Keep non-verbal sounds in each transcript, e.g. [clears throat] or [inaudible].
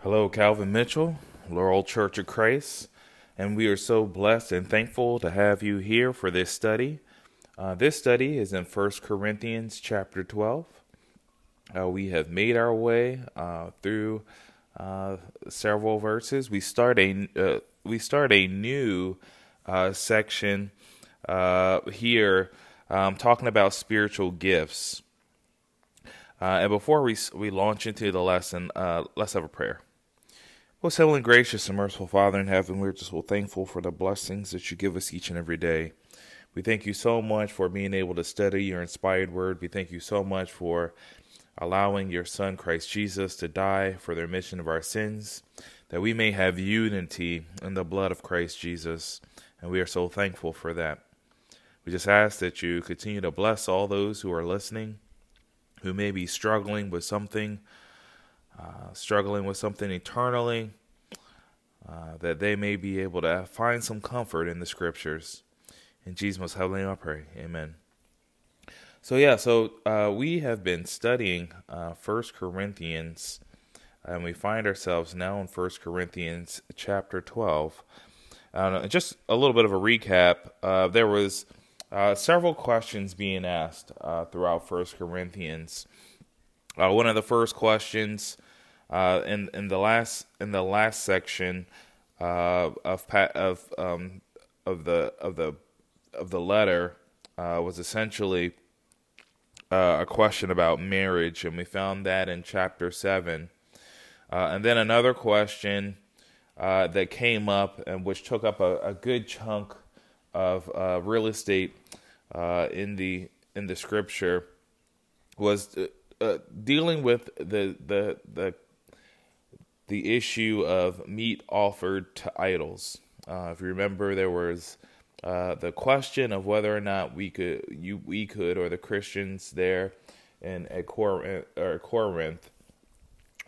Hello, Calvin Mitchell, Laurel Church of Christ, and we are so blessed and thankful to have you here for this study. Uh, this study is in 1 Corinthians chapter 12. Uh, we have made our way uh, through uh, several verses. We start a uh, we start a new uh, section here um, talking about spiritual gifts. and before we we launch into the lesson, let's have a prayer. Most heavenly, gracious, and merciful Father in heaven, we're just so thankful for the blessings that you give us each and every day. We thank you so much for being able to study your inspired word. We thank you so much for allowing your Son, Christ Jesus, to die for the remission of our sins, that we may have unity in the blood of Christ Jesus. And we are so thankful for that. We just ask that you continue to bless all those who are listening, who may be struggling with something uh, struggling with something eternally, uh, that they may be able to find some comfort in the scriptures. In Jesus' most heavenly name I pray. Amen. So, yeah, so uh, we have been studying uh, First Corinthians, and we find ourselves now in First Corinthians chapter 12. Uh, just a little bit of a recap. Uh, there was several questions being asked throughout First Corinthians. one of the first questions uh, in in the last in the last section uh, of of um, of the of the of the letter uh, was essentially uh, a question about marriage, and we found that in chapter seven. Uh, and then another question that came up, and which took up a, a good chunk of real estate in the in the scripture, was dealing with the the the the issue of meat offered to idols. Uh, if you remember, there was uh, the question of whether or not we could, you, we could, or the Christians there in at Corinth, or Corinth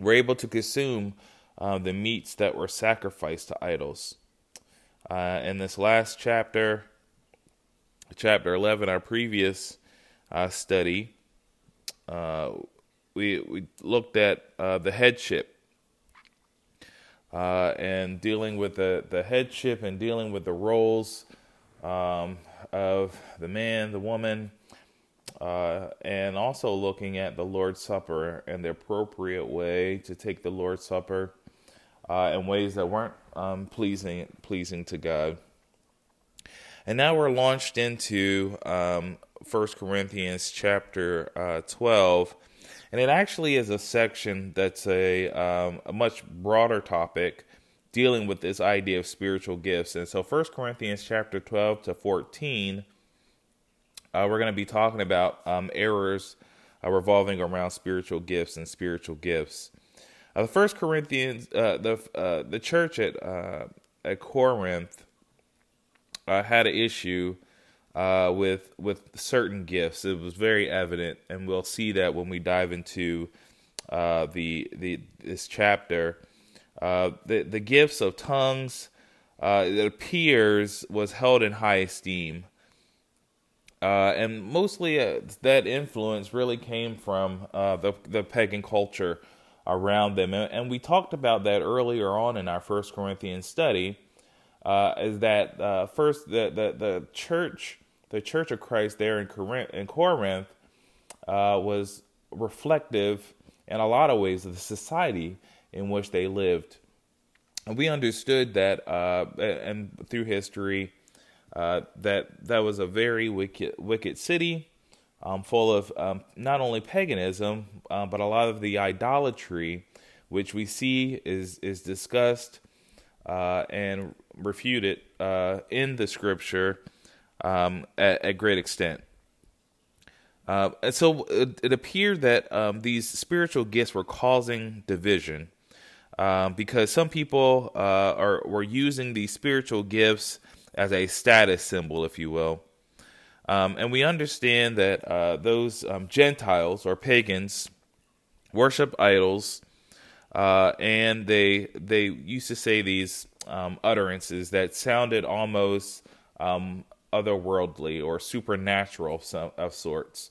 were able to consume uh, the meats that were sacrificed to idols. Uh, in this last chapter, chapter 11, our previous uh, study, uh, we we looked at the headship uh, and dealing with the, the headship and dealing with the roles um, of the man, the woman, uh, and also looking at the Lord's Supper and the appropriate way to take the Lord's Supper uh, in ways that weren't um, pleasing pleasing to God. And now we're launched into um, 1 Corinthians chapter uh, 12 and it actually is a section that's a um, a much broader topic dealing with this idea of spiritual gifts. And so, First Corinthians chapter twelve to fourteen, uh, we're going to be talking about um, errors uh, revolving around spiritual gifts and spiritual gifts. Uh, the First Corinthians, uh, the uh, the church at uh, at Corinth had an issue uh, with with certain gifts. It was very evident, and we'll see that when we dive into uh, the the this chapter. Uh, the the gifts of tongues, uh, it appears, was held in high esteem, uh, and mostly uh, that influence really came from the the pagan culture around them, and, we talked about that earlier on in our First Corinthians study. is that first the, the the church the Church of Christ there in Corinth, in Corinth uh, was reflective in a lot of ways of the society in which they lived. And we understood that, uh, and through history, uh, that that was a very wicked, wicked city, um, full of um, not only paganism, uh, but a lot of the idolatry, which we see is is discussed uh, and refuted uh, in the scripture um, at, at, great extent. Uh, and so it, it appeared that um, these spiritual gifts were causing division um, because some people uh, are were using these spiritual gifts as a status symbol, if you will. Um, and we understand that uh, those um, Gentiles or pagans worship idols, uh, and they they used to say these um, utterances that sounded almost um, otherworldly or supernatural of, of sorts.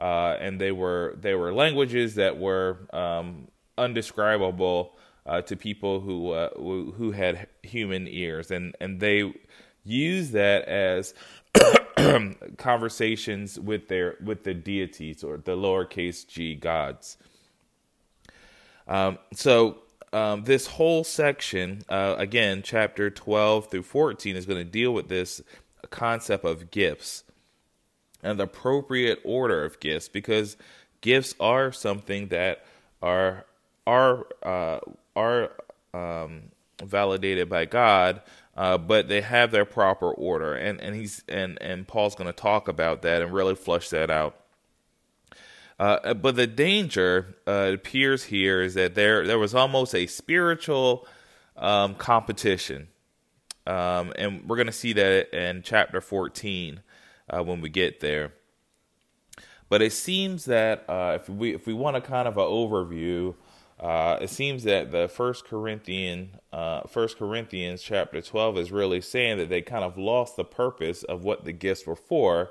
Uh, and they were they were languages that were um, undescribable uh, to people who uh, who had human ears, and and they used that as [coughs] conversations with their with the deities or the lowercase g gods. Um, so um, this whole section, uh, again, chapter 12 through 14, is going to deal with this concept of gifts and the appropriate order of gifts because gifts are something that are are uh, are um, validated by God, uh, but they have their proper order, and and he's and and Paul's going to talk about that and really flush that out. Uh, but the danger uh, appears here is that there there was almost a spiritual um, competition, um, and we're going to see that in chapter fourteen uh, when we get there. But it seems that uh, if we if we want a kind of an overview, uh, it seems that the First Corinthian uh, First Corinthians chapter twelve is really saying that they kind of lost the purpose of what the gifts were for,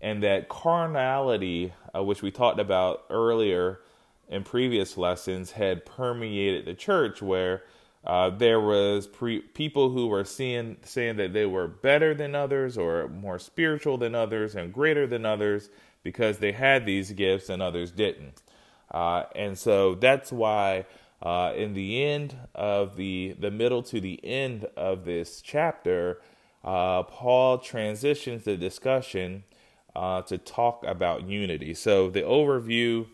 and that carnality, uh, which we talked about earlier in previous lessons, had permeated the church where. Uh, there was pre- people who were seeing saying that they were better than others or more spiritual than others and greater than others because they had these gifts and others didn't. Uh, and so that's why uh, in the end of the the middle to the end of this chapter, uh, Paul transitions the discussion uh, to talk about unity. So the overview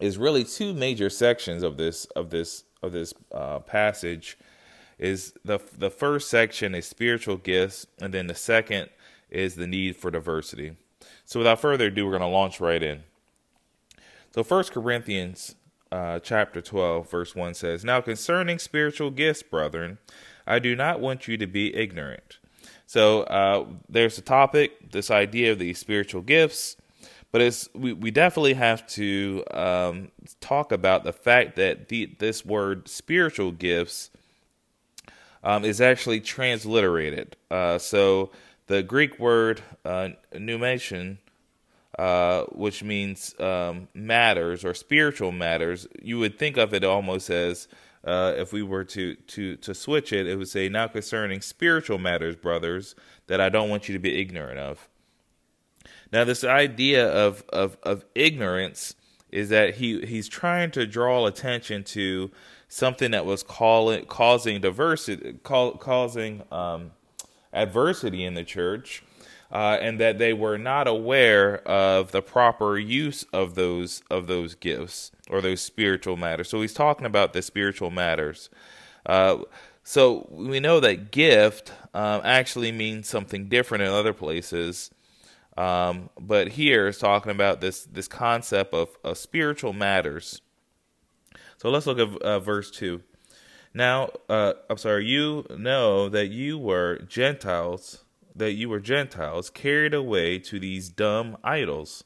is really two major sections of this of this of this uh, passage. Is the the first section is spiritual gifts, and then the second is the need for diversity. So without further ado, we're going to launch right in. So First Corinthians uh, chapter 12, verse 1 says, Now concerning spiritual gifts, brethren, I do not want you to be ignorant. So uh, there's a topic, this idea of these spiritual gifts, but it's we, we definitely have to um, talk about the fact that the, this word spiritual gifts um, is actually transliterated. Uh, so the Greek word uh, pneumation, uh, which means um, matters or spiritual matters, you would think of it almost as uh, if we were to to to switch it, it would say now concerning spiritual matters, brothers, that I don't want you to be ignorant of. Now, this idea of of, of ignorance is that he he's trying to draw attention to something that was calling causing diversity, causing um, adversity in the church, uh, and that they were not aware of the proper use of those of those gifts or those spiritual matters. So he's talking about the spiritual matters. Uh, so we know that gift um, actually means something different in other places. Um, but here is talking about this this concept of, of spiritual matters. So let's look at uh, verse two. Now, uh, I'm sorry, you know that you were Gentiles, that you were Gentiles carried away to these dumb idols.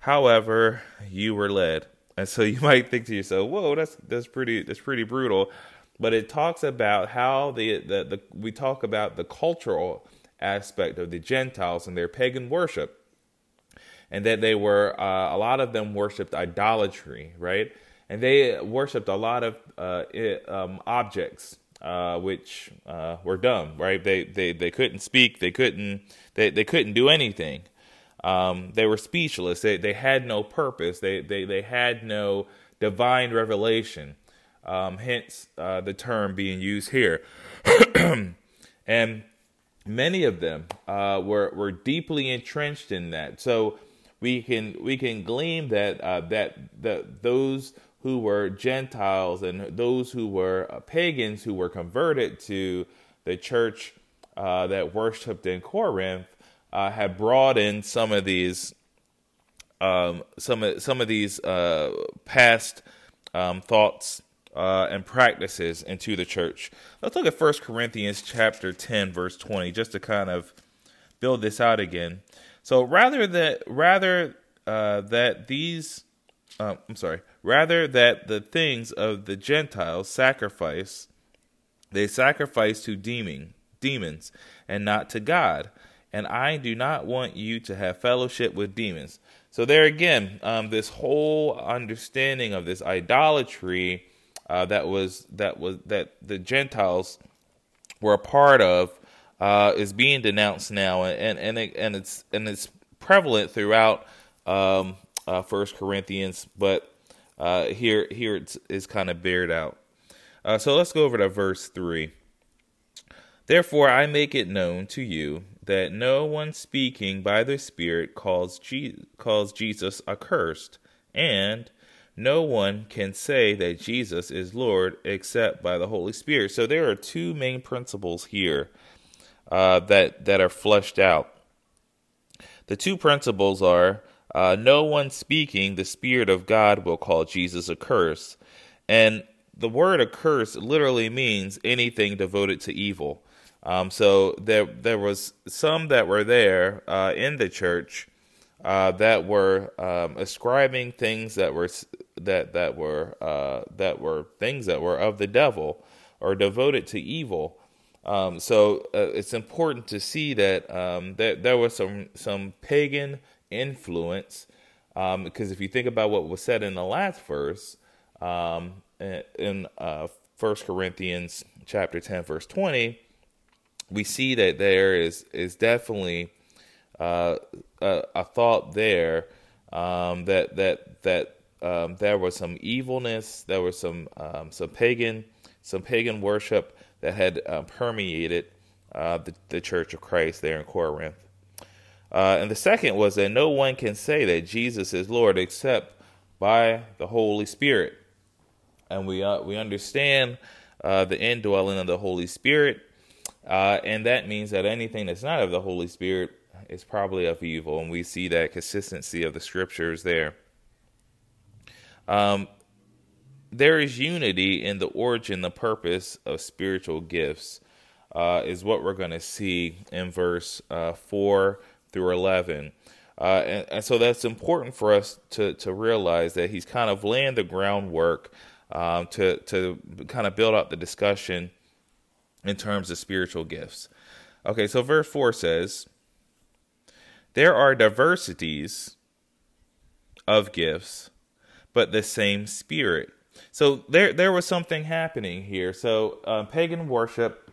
However, you were led. And so [laughs] you might think to yourself, "Whoa, that's that's pretty that's pretty brutal." But it talks about how the, the, the we talk about the cultural aspect of the Gentiles and their pagan worship, and that they were uh, a lot of them worshipped idolatry, right? and they worshipped a lot of uh, it, um, objects uh, which uh, were dumb. Right? They they they couldn't speak. They couldn't they they couldn't do anything. Um, they were speechless. They they had no purpose. They they they had no divine revelation. Um, hence uh, the term being used here. [clears throat] and many of them uh, were were deeply entrenched in that. So we can we can glean that uh, that that those who were Gentiles and those who were uh, pagans who were converted to the church uh, that worshipped in Corinth uh, had brought in some of these um, some of some of these uh, past um, thoughts uh, and practices into the church. Let's look at 1 Corinthians chapter 10 verse 20 just to kind of build this out again. So rather that rather uh, that these I'm sorry rather that the things of the Gentiles sacrifice, they sacrifice to demon, demons and not to God. And I do not want you to have fellowship with demons. So there again, um, this whole understanding of this idolatry uh, that was that was that the Gentiles were a part of uh, is being denounced now, and and it, and it's and it's prevalent throughout um, uh, First Corinthians, but uh, here here it's, it's kind of bared out. Uh, so let's go over to verse three. Therefore, I make it known to you that no one speaking by the Spirit calls, Je- calls Jesus accursed, and no one can say that Jesus is Lord except by the Holy Spirit. So there are two main principles here uh, that that are fleshed out. The two principles are uh, no one speaking the Spirit of God will call Jesus a curse, and the word accursed literally means anything devoted to evil. Um, so there there was some that were there uh, in the church uh, that were um, ascribing things that were that that were uh, that were things that were of the devil or devoted to evil. Um, so uh, it's important to see that um, that there was some some pagan influence um, because if you think about what was said in the last verse um, in uh, First Corinthians chapter ten verse twenty we see that there is is definitely uh, a, a, thought there um, that that that um, there was some evilness, there was some um, some pagan some pagan worship that had uh, permeated uh, the, the Church of Christ there in Corinth. Uh, and the second was that no one can say that Jesus is Lord except by the Holy Spirit. And we uh, we understand uh, the indwelling of the Holy Spirit and that means that anything that's not of the Holy Spirit is probably of evil. And we see that consistency of the scriptures there. Um, there is unity in the origin, the purpose of spiritual gifts, uh, is what we're going to see in verse uh, 4 through 11. Uh, and, and, so that's important for us to, to realize that he's kind of laying the groundwork um, to, to kind of build up the discussion in terms of spiritual gifts. Okay, so verse 4 says, There are diversities of gifts, but the same spirit. So there, there was something happening here. So uh, pagan worship,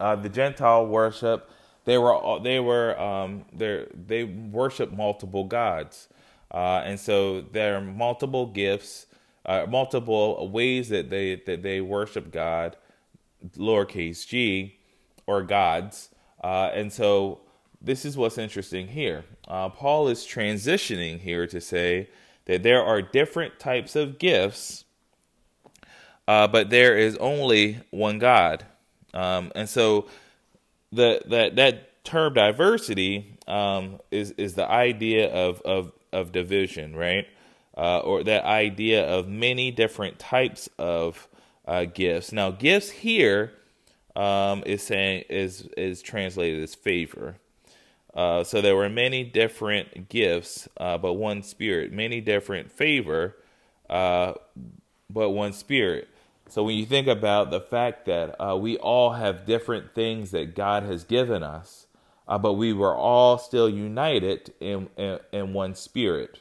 uh, the Gentile worship, they were they were um, they they worship multiple gods, uh, and so there are multiple gifts, uh, multiple ways that they that they worship God, lowercase g or gods. Uh, and so this is what's interesting here. Uh, Paul is transitioning here to say that there are different types of gifts, uh, but there is only one God. Um, and so the that that term diversity um, is is the idea of of of division, right? Uh, or that idea of many different types of uh, gifts. Now, gifts here um, is saying is is translated as favor. Uh, so there were many different gifts, uh, but one spirit. Many different favor, uh, but one spirit. So when you think about the fact that uh, we all have different things that God has given us, uh, but we were all still united in in, in one spirit,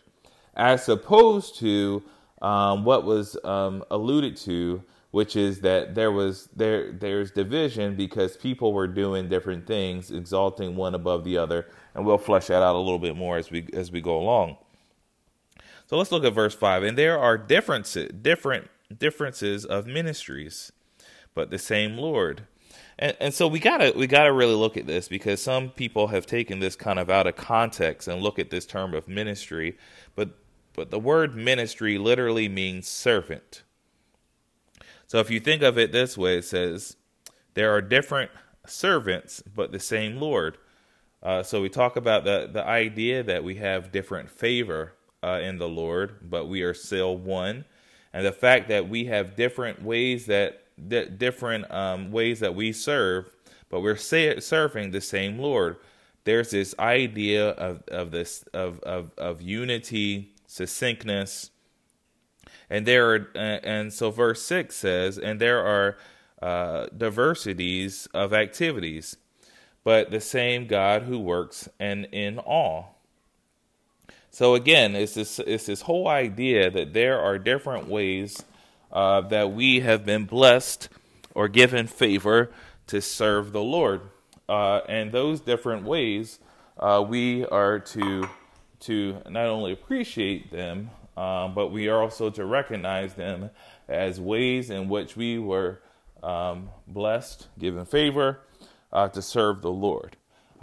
as opposed to um, what was um, alluded to which is that there was there there's division because people were doing different things, exalting one above the other, and we'll flesh that out a little bit more as we as we go along. So let's look at verse five, and there are differences different differences of ministries, but the same Lord. And, and so we gotta we gotta really look at this because some people have taken this kind of out of context and look at this term of ministry, but but the word ministry literally means servant. So if you think of it this way, it says, There are different servants, but the same Lord. Uh, so we talk about the, the idea that we have different favor uh, in the Lord, but we are still one. And the fact that we have different ways that, different um, ways that we serve, but we're serving the same Lord. There's this idea of, of this of, of, of unity, succinctness, and there are, and so verse six says, and there are uh, diversities of activities, but the same God who works and in all. So again, it's this it's this whole idea that there are different ways uh, that we have been blessed or given favor to serve the Lord. Uh, and those different ways, uh, we are to to not only appreciate them, um, but we are also to recognize them as ways in which we were um, blessed, given favor uh, to serve the Lord,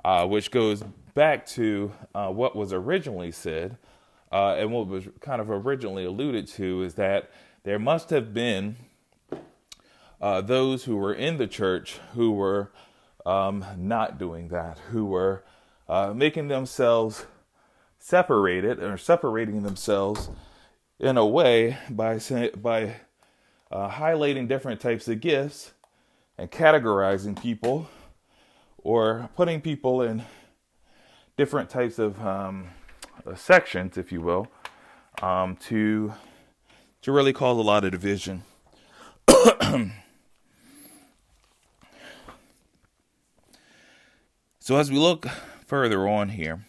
uh, which goes back to uh, what was originally said uh, and what was kind of originally alluded to is that there must have been uh, those who were in the church who were um, not doing that, who were uh, making themselves separated or separating themselves in a way by by uh, highlighting different types of gifts and categorizing people or putting people in different types of um, uh, sections, if you will, um, to to really cause a lot of division. [clears throat] so as we look further on here,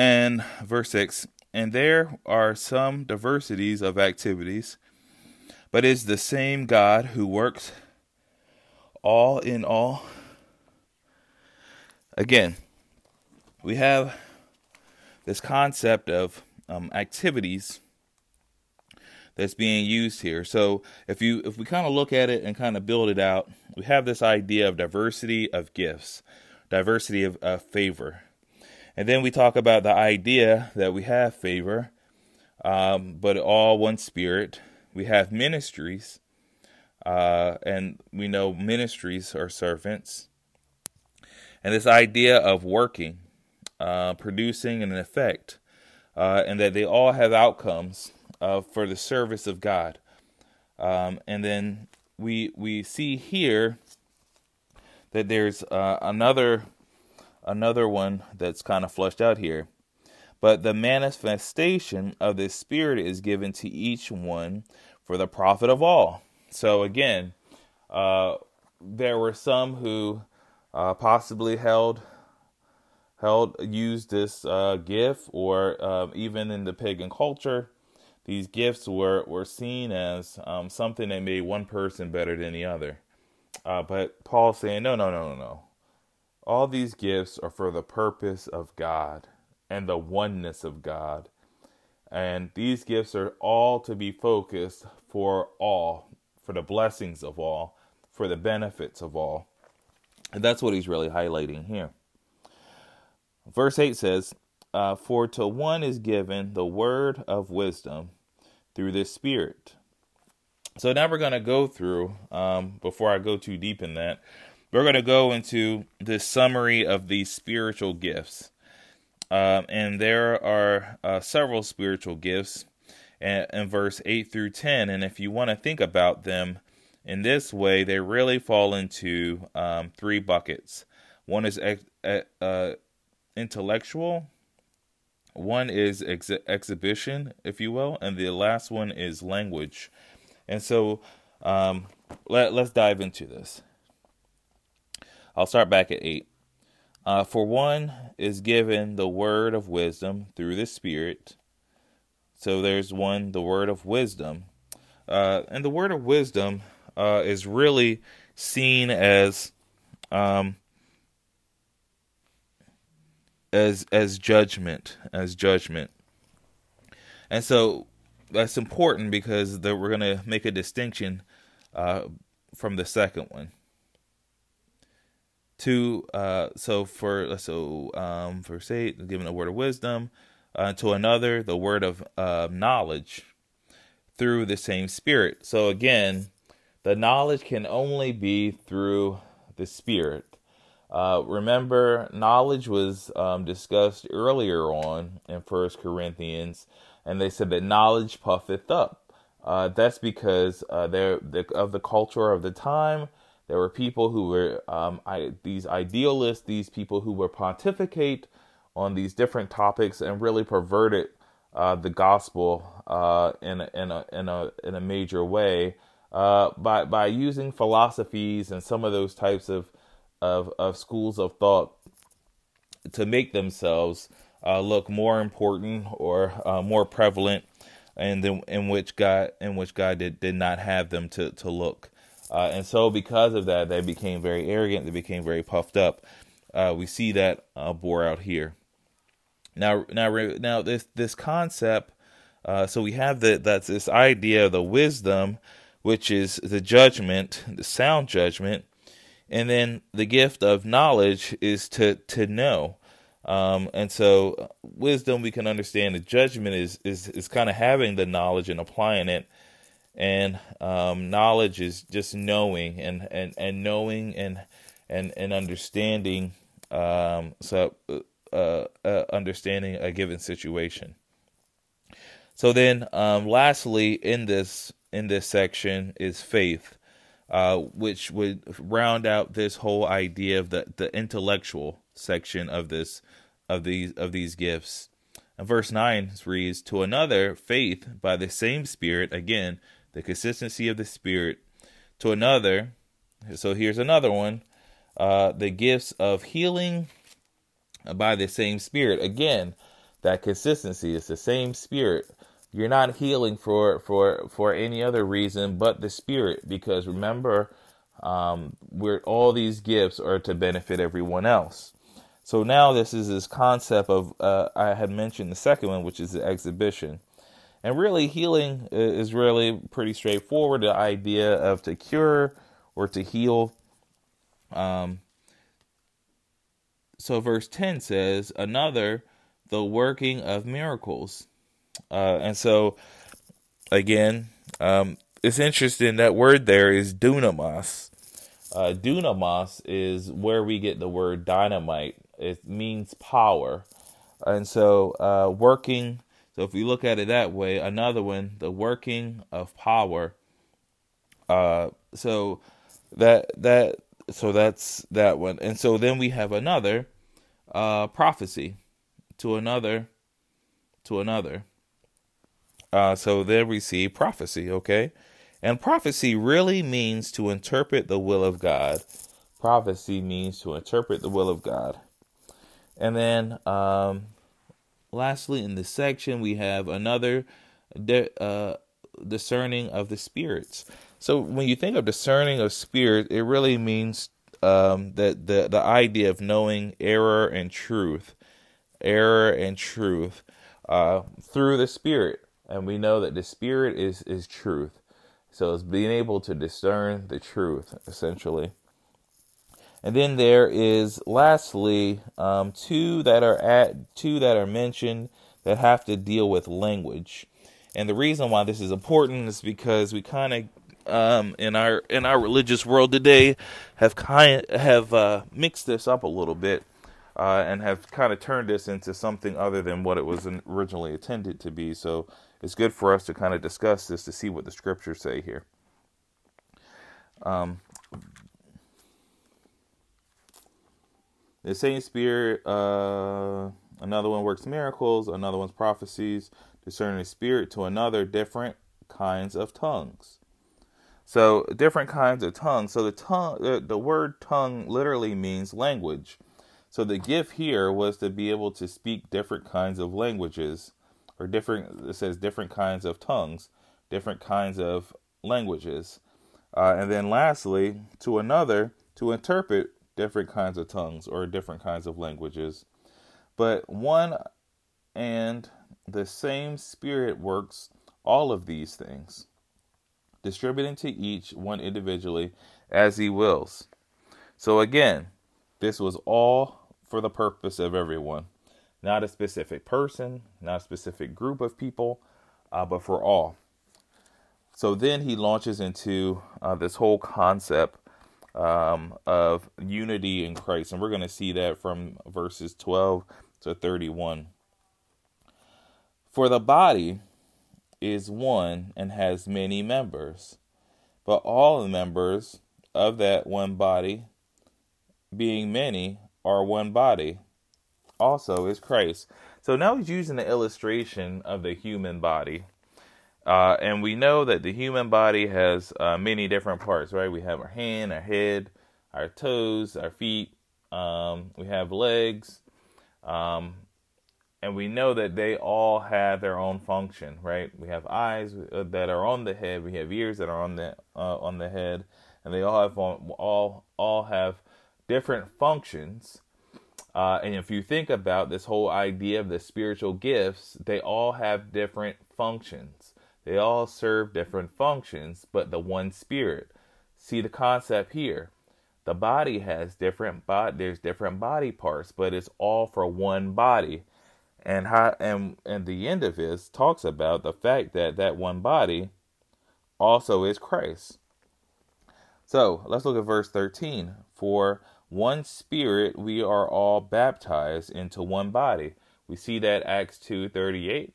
and verse six, and there are some diversities of activities, but it's the same God who works all in all again, we have this concept of um, activities that's being used here. So if you if we kind of look at it and kind of build it out, we have this idea of diversity of gifts, diversity of, of favor, and then we talk about the idea that we have favor, um, but all one spirit. We have ministries, uh, and we know ministries are servants and this idea of working, uh, producing an effect, uh, and that they all have outcomes uh, for the service of God. Um, and then we we see here that there's uh, another another one that's kind of flushed out here. But the manifestation of the Spirit is given to each one for the profit of all. So again, uh, there were some who uh, possibly held held used this uh, gift, or uh, even in the pagan culture, these gifts were were seen as um, something that made one person better than the other. Uh, but Paul saying, no, no, no, no, no. All these gifts are for the purpose of God and the oneness of God. And these gifts are all to be focused for all, for the blessings of all, for the benefits of all. And that's what he's really highlighting here. Verse 8 says, uh, For to one is given the word of wisdom through the Spirit. So now we're going to go through, um, before I go too deep in that, we're going to go into this summary of these spiritual gifts. Um, and there are uh, several spiritual gifts in, in verse 8 through 10. And if you want to think about them, in this way, they really fall into um, three buckets. One is ex- uh, intellectual, one is ex- exhibition, if you will, and the last one is language. And so um, let, let's dive into this. I'll start back at 8. Uh, for one is given the word of wisdom through the Spirit. So there's one, the word of wisdom. Uh, and the word of wisdom uh, is really seen as um, as as judgment, as judgment, and so that's important because we're going to make a distinction uh, from the second one. To uh, so for so um, verse eight, given a word of wisdom, uh, to another the word of uh, knowledge through the same Spirit. So again, the knowledge can only be through the Spirit. Uh, remember, knowledge was um, discussed earlier on in First Corinthians, and they said that knowledge puffeth up. Uh, that's because uh, there the, of the culture of the time. There were people who were um, I, these idealists, these people who were pontificate on these different topics and really perverted uh, the gospel uh, in a, in a in a in a major way uh, by by using philosophies and some of those types of of, of schools of thought to make themselves uh, look more important or uh, more prevalent, and in, in which God in which God did, did not have them to to look. Uh, and so, because of that, they became very arrogant. They became very puffed up. Uh, we see that uh, bore out here. Now, now, now, this this concept. Uh, so we have the that's this idea of the wisdom, which is the judgment, the sound judgment, and then the gift of knowledge is to to know. Um, and so wisdom we can understand the judgment is is is kind of having the knowledge and applying it and um, knowledge is just knowing and and and knowing and and and understanding um, so uh, uh, understanding a given situation. So then um, lastly in this in this section is faith uh, which would round out this whole idea of the the intellectual section of this of these of these gifts. And verse 9 reads to another faith by the same spirit again the consistency of the Spirit. To another, so here's another one uh, the gifts of healing by the same Spirit. Again, that consistency is the same Spirit. You're not healing for for for any other reason but the Spirit, because remember, um, we're all these gifts are to benefit everyone else. So now this is this concept of uh, I had mentioned the second one, which is the exhibition. And really, healing is really pretty straightforward. The idea of to cure or to heal. Um, so, verse 10 says, Another, the working of miracles. Uh, and so, again, um, it's interesting that word there is dunamis. Uh, dunamis is where we get the word dynamite, it means power. And so, uh, working so if you look at it that way, another one, the working of power. Uh, so that that so that's that one, and so then we have another uh, prophecy to another to another. Uh, so there we see prophecy, okay, and prophecy really means to interpret the will of God. Prophecy means to interpret the will of God, and then um, lastly, in this section, we have another uh, discerning of the spirits. So when you think of discerning of spirit, it really means um, that the the idea of knowing error and truth, error and truth uh, through the spirit, and we know that the spirit is is truth. So it's being able to discern the truth, essentially. And then there is lastly um, two that are at two that are mentioned that have to deal with language. And the reason why this is important is because we kind of um, in our in our religious world today have kind have uh, mixed this up a little bit uh, and have kind of turned this into something other than what it was originally intended to be. So it's good for us to kind of discuss this to see what the scriptures say here. Um, The same spirit, uh, another one works miracles, another one's prophecies, discerning spirit to another different kinds of tongues. So different kinds of tongues. So the tongue, the, the word tongue literally means language. So the gift here was to be able to speak different kinds of languages, or different. It says different kinds of tongues, different kinds of languages, uh, and then lastly, to another to interpret different kinds of tongues or different kinds of languages. But one and the same Spirit works all of these things, distributing to each one individually as He wills. So again, this was all for the purpose of everyone, not a specific person, not a specific group of people, uh, but for all. So then he launches into uh, this whole concept um, of unity in Christ. And we're going to see that from verses 12 to 31. For the body is one and has many members, but all the members of that one body, being many, are one body. Also is Christ. So now he's using the illustration of the human body. Uh, and we know that the human body has uh, many different parts, right? We have our hand, our head, our toes, our feet. Um, we have legs. Um, and we know that they all have their own function, right? We have eyes uh, that are on the head, we have ears that are on the uh, on the head, and they all have all all have different functions. Uh, and if you think about this whole idea of the spiritual gifts, they all have different functions. They all serve different functions, but the one spirit. See the concept here. The body has different body. There's different body parts, but it's all for one body and how and and the end of this talks about the fact that that one body also is Christ. So let's look at verse 13. For one spirit we are all baptized into one body. We see that Acts 2:38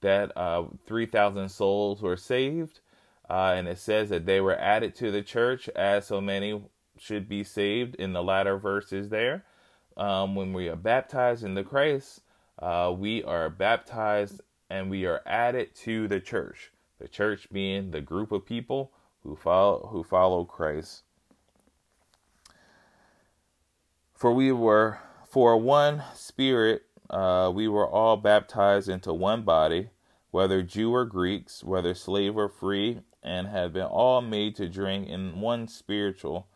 that uh, 3,000 souls were saved, uh, and it says that they were added to the church as so many should be saved in the latter verses there. Um, when we are baptized in the Christ, uh, we are baptized and we are added to the church. The church being the group of people who follow who follow Christ. For we were for one spirit uh, we were all baptized into one body, whether Jew or Greeks, whether slave or free, and have been all made to drink in one spiritual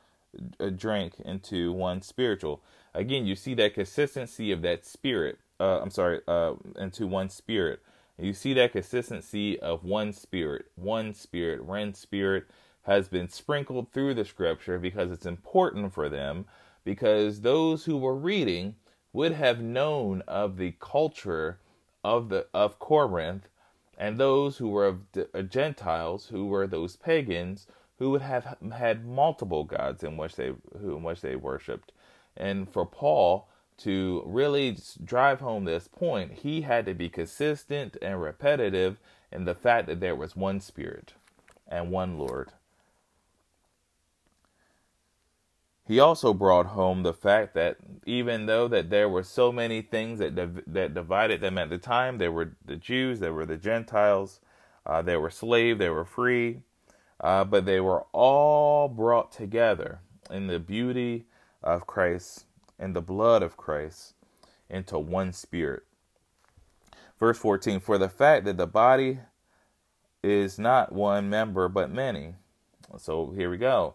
uh, drink into one spiritual. Again, you see that consistency of that spirit uh, I'm sorry, uh, into one spirit. You see that consistency of one spirit, one spirit, one spirit has been sprinkled through the scripture because it's important for them, because those who were reading would have known of the culture of the of Corinth, and those who were of uh, Gentiles, who were those pagans, who would have had multiple gods in which they who in which they worshipped. And for Paul, to really drive home this point, he had to be consistent and repetitive in the fact that there was one Spirit and one Lord. He also brought home the fact that even though that there were so many things that div- that divided them at the time, there were the Jews, there were the Gentiles, uh, they were slave, they were free, uh, but they were all brought together in the beauty of Christ and the blood of Christ into one spirit. Verse 14 For the fact that the body is not one member but many. So here we go.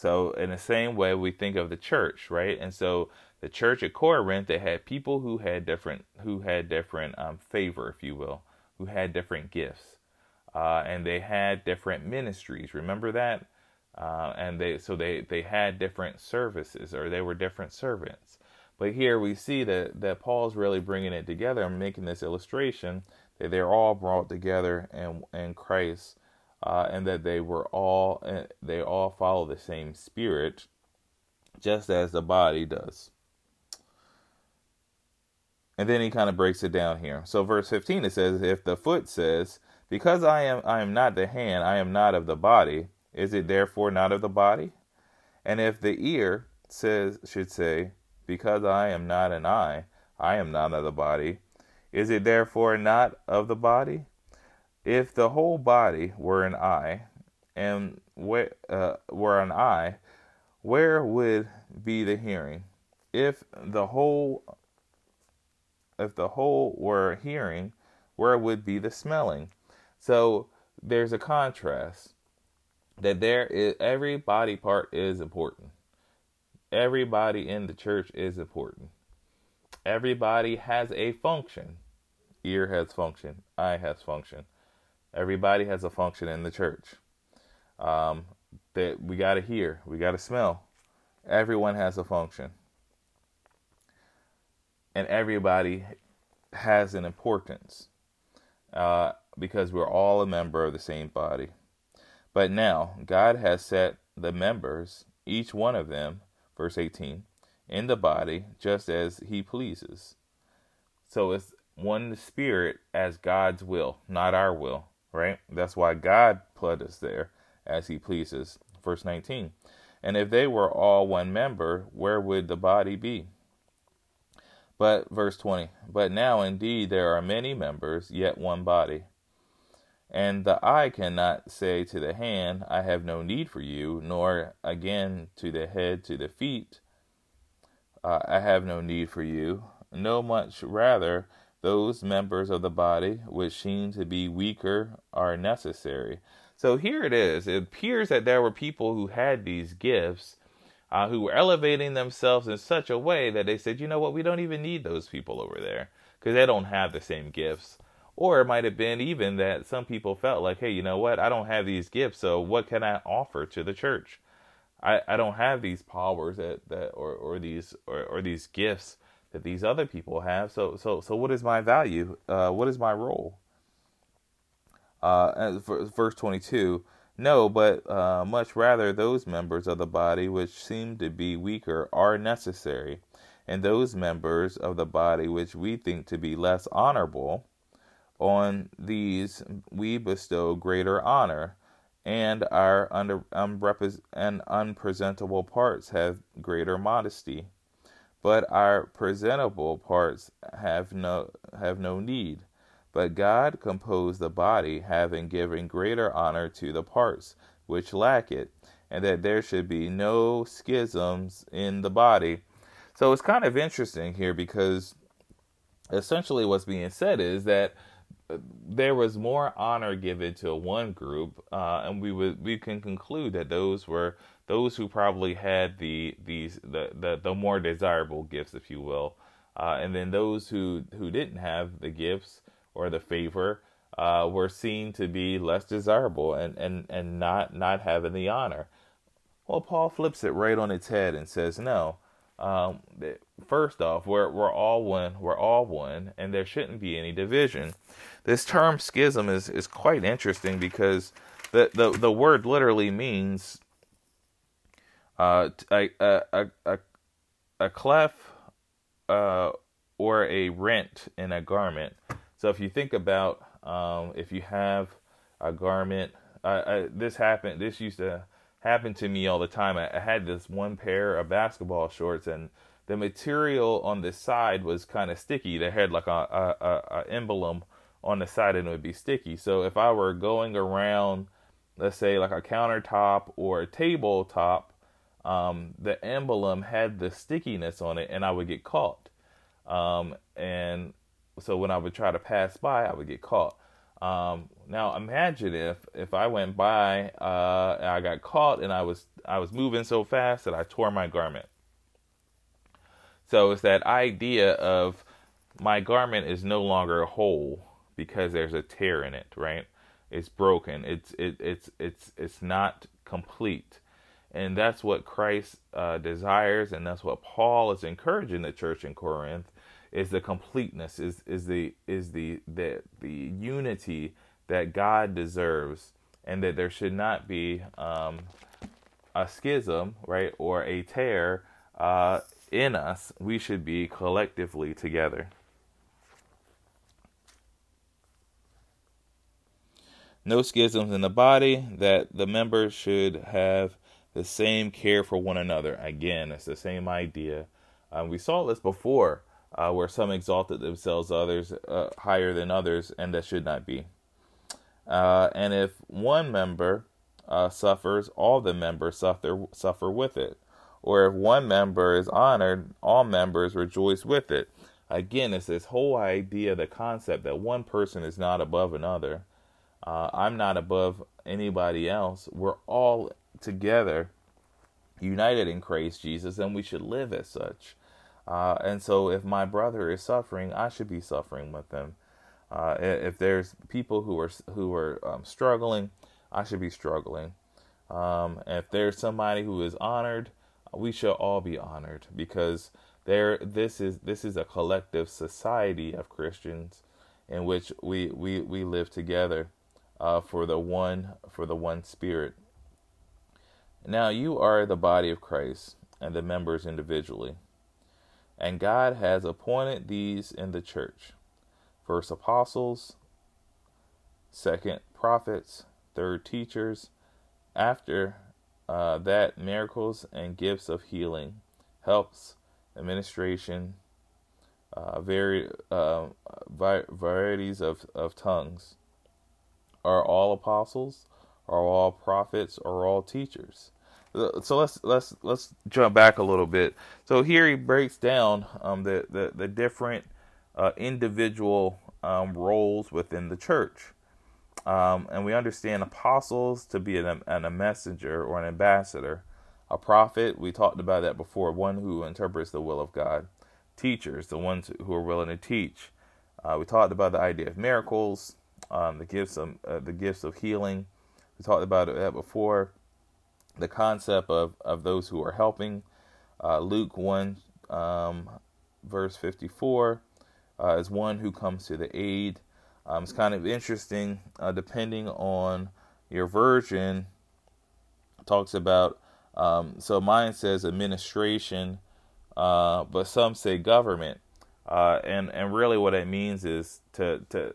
So in the same way we think of the church, right? And so the church at Corinth, they had people who had different who had different um, favor, if you will, who had different gifts, uh, and they had different ministries. Remember that? uh, and they so they they had different services or they were different servants. But here we see that that Paul's really bringing it together and making this illustration that they're all brought together in in Christ, uh, and that they were all uh, they all follow the same Spirit, just as the body does. And then he kind of breaks it down here. So verse 15 it says, "If the foot says, because I am I am not the hand, I am not of the body." Is it therefore not of the body? And if the ear says should say, Because I am not an eye, I am not of the body, is it therefore not of the body? If the whole body were an eye, and where, uh, were an eye, where would be the hearing? If the whole if the whole were hearing, where would be the smelling? So there's a contrast that there is every body part is important. Everybody in the church is important. Everybody has a function. Ear has function. Eye has function. Everybody has a function in the church. Um, that we got to hear, we got to smell. Everyone has a function. And everybody has an importance uh, because we're all a member of the same body. But now God has set the members, each one of them, verse 18, in the body just as he pleases. So it's one spirit as God's will, not our will, right? That's why God put us there as he pleases. Verse 19. And if they were all one member, where would the body be? But verse 20. But now indeed there are many members, yet one body. And the eye cannot say to the hand, I have no need for you, nor again to the head, to the feet, uh, I have no need for you. No, much rather, those members of the body which seem to be weaker are necessary. So here it is. It appears that there were people who had these gifts uh, who were elevating themselves in such a way that they said, you know what, we don't even need those people over there because they don't have the same gifts. Or it might have been even that some people felt like, hey, you know what, I don't have these gifts, so what can I offer to the church? I, I don't have these powers that, that or, or these or, or these gifts that these other people have. So so so what is my value? Uh, what is my role? Uh, verse twenty two. No, but uh, much rather those members of the body which seem to be weaker are necessary, and those members of the body which we think to be less honorable, on these we bestow greater honor, and our under, unrepres- and unpresentable parts have greater modesty, but our presentable parts have no have no need. But God composed the body, having given greater honor to the parts which lack it, and that there should be no schisms in the body. So it's kind of interesting here because essentially what's being said is that there was more honor given to one group, uh, and we would we can conclude that those were those who probably had the these the the, the more desirable gifts, if you will, uh, and then those who who didn't have the gifts or the favor uh, were seen to be less desirable and, and, and not not having the honor. Well, Paul flips it right on its head and says, no. Um, first off, we're we're all one. We're all one, and there shouldn't be any division. This term schism is is quite interesting because the the, the word literally means uh, a, a a a cleft uh, or a rent in a garment. So if you think about um, if you have a garment, I, I, this happened. This used to happen to me all the time. I, I had this one pair of basketball shorts, and the material on the side was kind of sticky. They had like a, a, a emblem on the side, and it would be sticky. So if I were going around, let's say like a countertop or a tabletop, um, the emblem had the stickiness on it, and I would get caught. Um, and so when I would try to pass by, I would get caught. Um, now imagine if if I went by, uh, I got caught, and I was I was moving so fast that I tore my garment. So it's that idea of my garment is no longer whole because there's a tear in it, right? It's broken. It's it, it's it's it's not complete, and that's what Christ uh, desires, and that's what Paul is encouraging the church in Corinth is the completeness, is is the is the the the unity that God deserves, and that there should not be um, a schism, right, or a tear uh, in us. We should be collectively together. No schisms in the body, that the members should have the same care for one another. Again, it's the same idea. Um, we saw this before uh, where some exalted themselves others uh, higher than others, and that should not be. Uh, and if one member uh, suffers, all the members suffer suffer with it. Or if one member is honored, all members rejoice with it. Again, it's this whole idea, the concept that one person is not above another. Uh, I'm not above anybody else. We're all together, united in Christ Jesus, and we should live as such. Uh, and so, if my brother is suffering, I should be suffering with them. Uh, if there's people who are who are um, struggling, I should be struggling. Um, if there's somebody who is honored, we shall all be honored because there. This is this is a collective society of Christians in which we we we live together uh, for the one for the one Spirit. Now you are the body of Christ and the members individually. And God has appointed these in the church first apostles, second prophets, third teachers, after uh, that miracles and gifts of healing, helps, administration, uh, vari- uh, varieties of, of tongues. Are all apostles? Are all prophets? Are all teachers? so let's let's let's jump back a little bit. So here he breaks down um, the, the the different uh, individual um, roles within the church. Um, and we understand apostles to be an, an, a messenger or an ambassador. A prophet, we talked about that before, one who interprets the will of God. Teachers, the ones who are willing to teach. Uh, we talked about the idea of miracles, um, the gifts of uh, the gifts of healing. We talked about that before. The concept of, of those who are helping. Uh, Luke one um, verse fifty four uh, is one who comes to the aid. Um, it's kind of interesting, uh, depending on your version. Talks about um, so mine says administration, uh, but some say government, uh, and and really what it means is to to.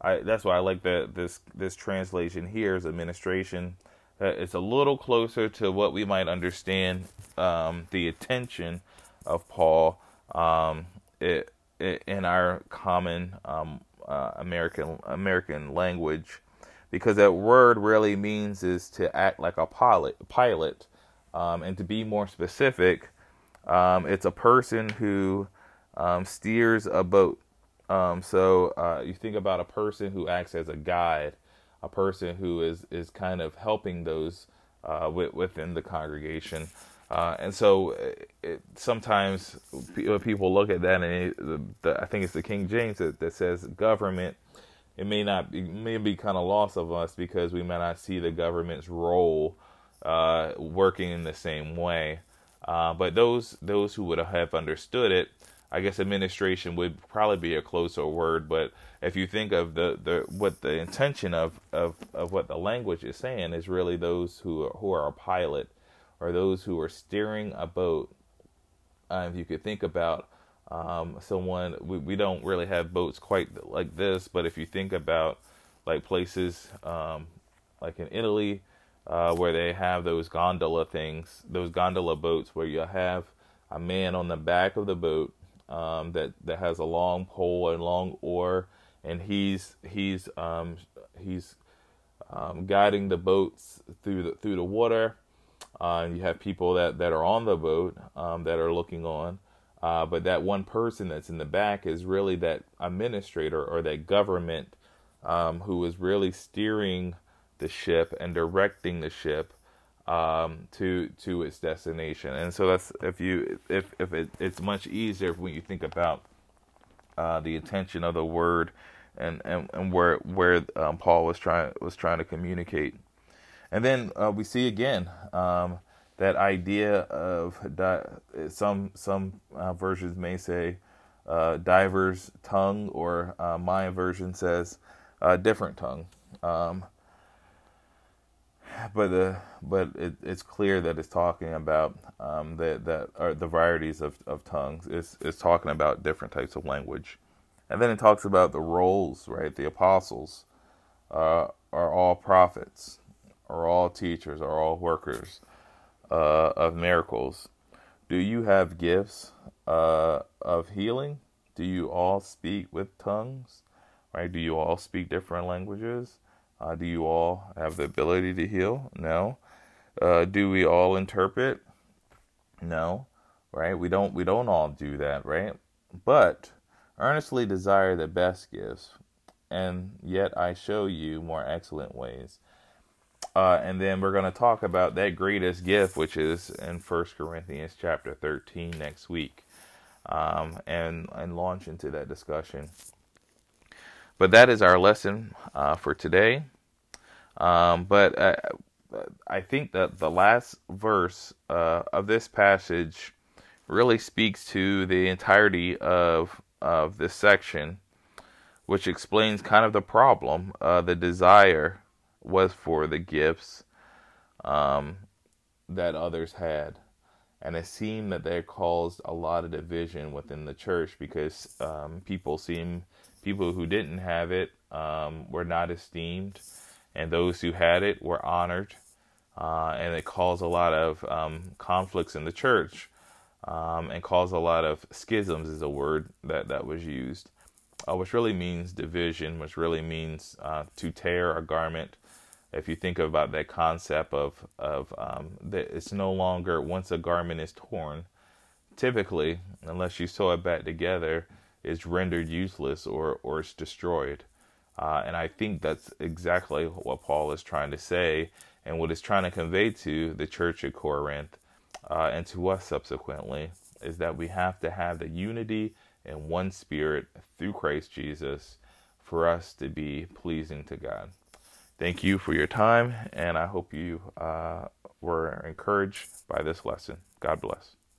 I, that's why I like that this this translation here is administration. Uh, it's a little closer to what we might understand um, the attention of Paul. Um, it, in our common um, uh, American American language, because that word really means is to act like a pilot. Pilot, um, and to be more specific, um, it's a person who um, steers a boat. Um, so uh, you think about a person who acts as a guide, a person who is is kind of helping those uh, within the congregation. Uh, and so it, it, sometimes people look at that, and it, the, the, I think it's the King James that, that says government. It may not be, may be kind of lost of us because we may not see the government's role uh, working in the same way. Uh, but those those who would have understood it, I guess administration would probably be a closer word. But if you think of the, the what the intention of, of, of what the language is saying is really those who are, who are a pilot or those who are steering a boat. Uh, if you could think about um, someone, we, we don't really have boats quite like this, but if you think about like places um, like in Italy, uh, where they have those gondola things, those gondola boats, where you have a man on the back of the boat um, that that has a long pole and long oar, and he's he's um, he's um, guiding the boats through the through the water, uh, you have people that, that are on the boat um, that are looking on. Uh, but that one person that's in the back is really that administrator or that government um, who is really steering the ship and directing the ship um, to to its destination. And so that's if you if if it, it's much easier when you think about uh, the intention of the word and and, and where where um, Paul was trying was trying to communicate. And then uh, we see again um, that idea of di- some some uh, versions may say uh, diver's tongue, or uh, my version says different tongue. Um, but the but it, it's clear that it's talking about um, that that are the varieties of, of tongues. It's it's talking about different types of language, and then it talks about the roles. Right, the apostles uh, are all prophets are all teachers, are all workers uh, of miracles. Do you have gifts uh, of healing? Do you all speak with tongues? Right? Do you all speak different languages? Uh, do you all have the ability to heal? No. Uh, do we all interpret? No. Right? We don't. We don't all do that. Right? But earnestly desire the best gifts, and yet I show you more excellent ways. Uh, and then we're going to talk about that greatest gift, which is in First Corinthians chapter 13 next week, um, and and launch into that discussion. But that is our lesson uh, for today. Um, but uh, I think that the last verse uh, of this passage really speaks to the entirety of of this section, which explains kind of the problem, uh, the desire was for the gifts um, that others had. And it seemed that they caused a lot of division within the church because um, people seem people who didn't have it um, were not esteemed, and those who had it were honored. Uh, and it caused a lot of um, conflicts in the church um, and caused a lot of schisms is a word that, that was used, uh, which really means division, which really means uh, to tear a garment if you think about that concept of of um, that it's no longer once a garment is torn, typically, unless you sew it back together, is rendered useless or, or is destroyed. Uh, and I think that's exactly what Paul is trying to say and what he's trying to convey to the church at Corinth uh, and to us subsequently is that we have to have the unity and one spirit through Christ Jesus for us to be pleasing to God. Thank you for your time, and I hope you uh, were encouraged by this lesson. God bless.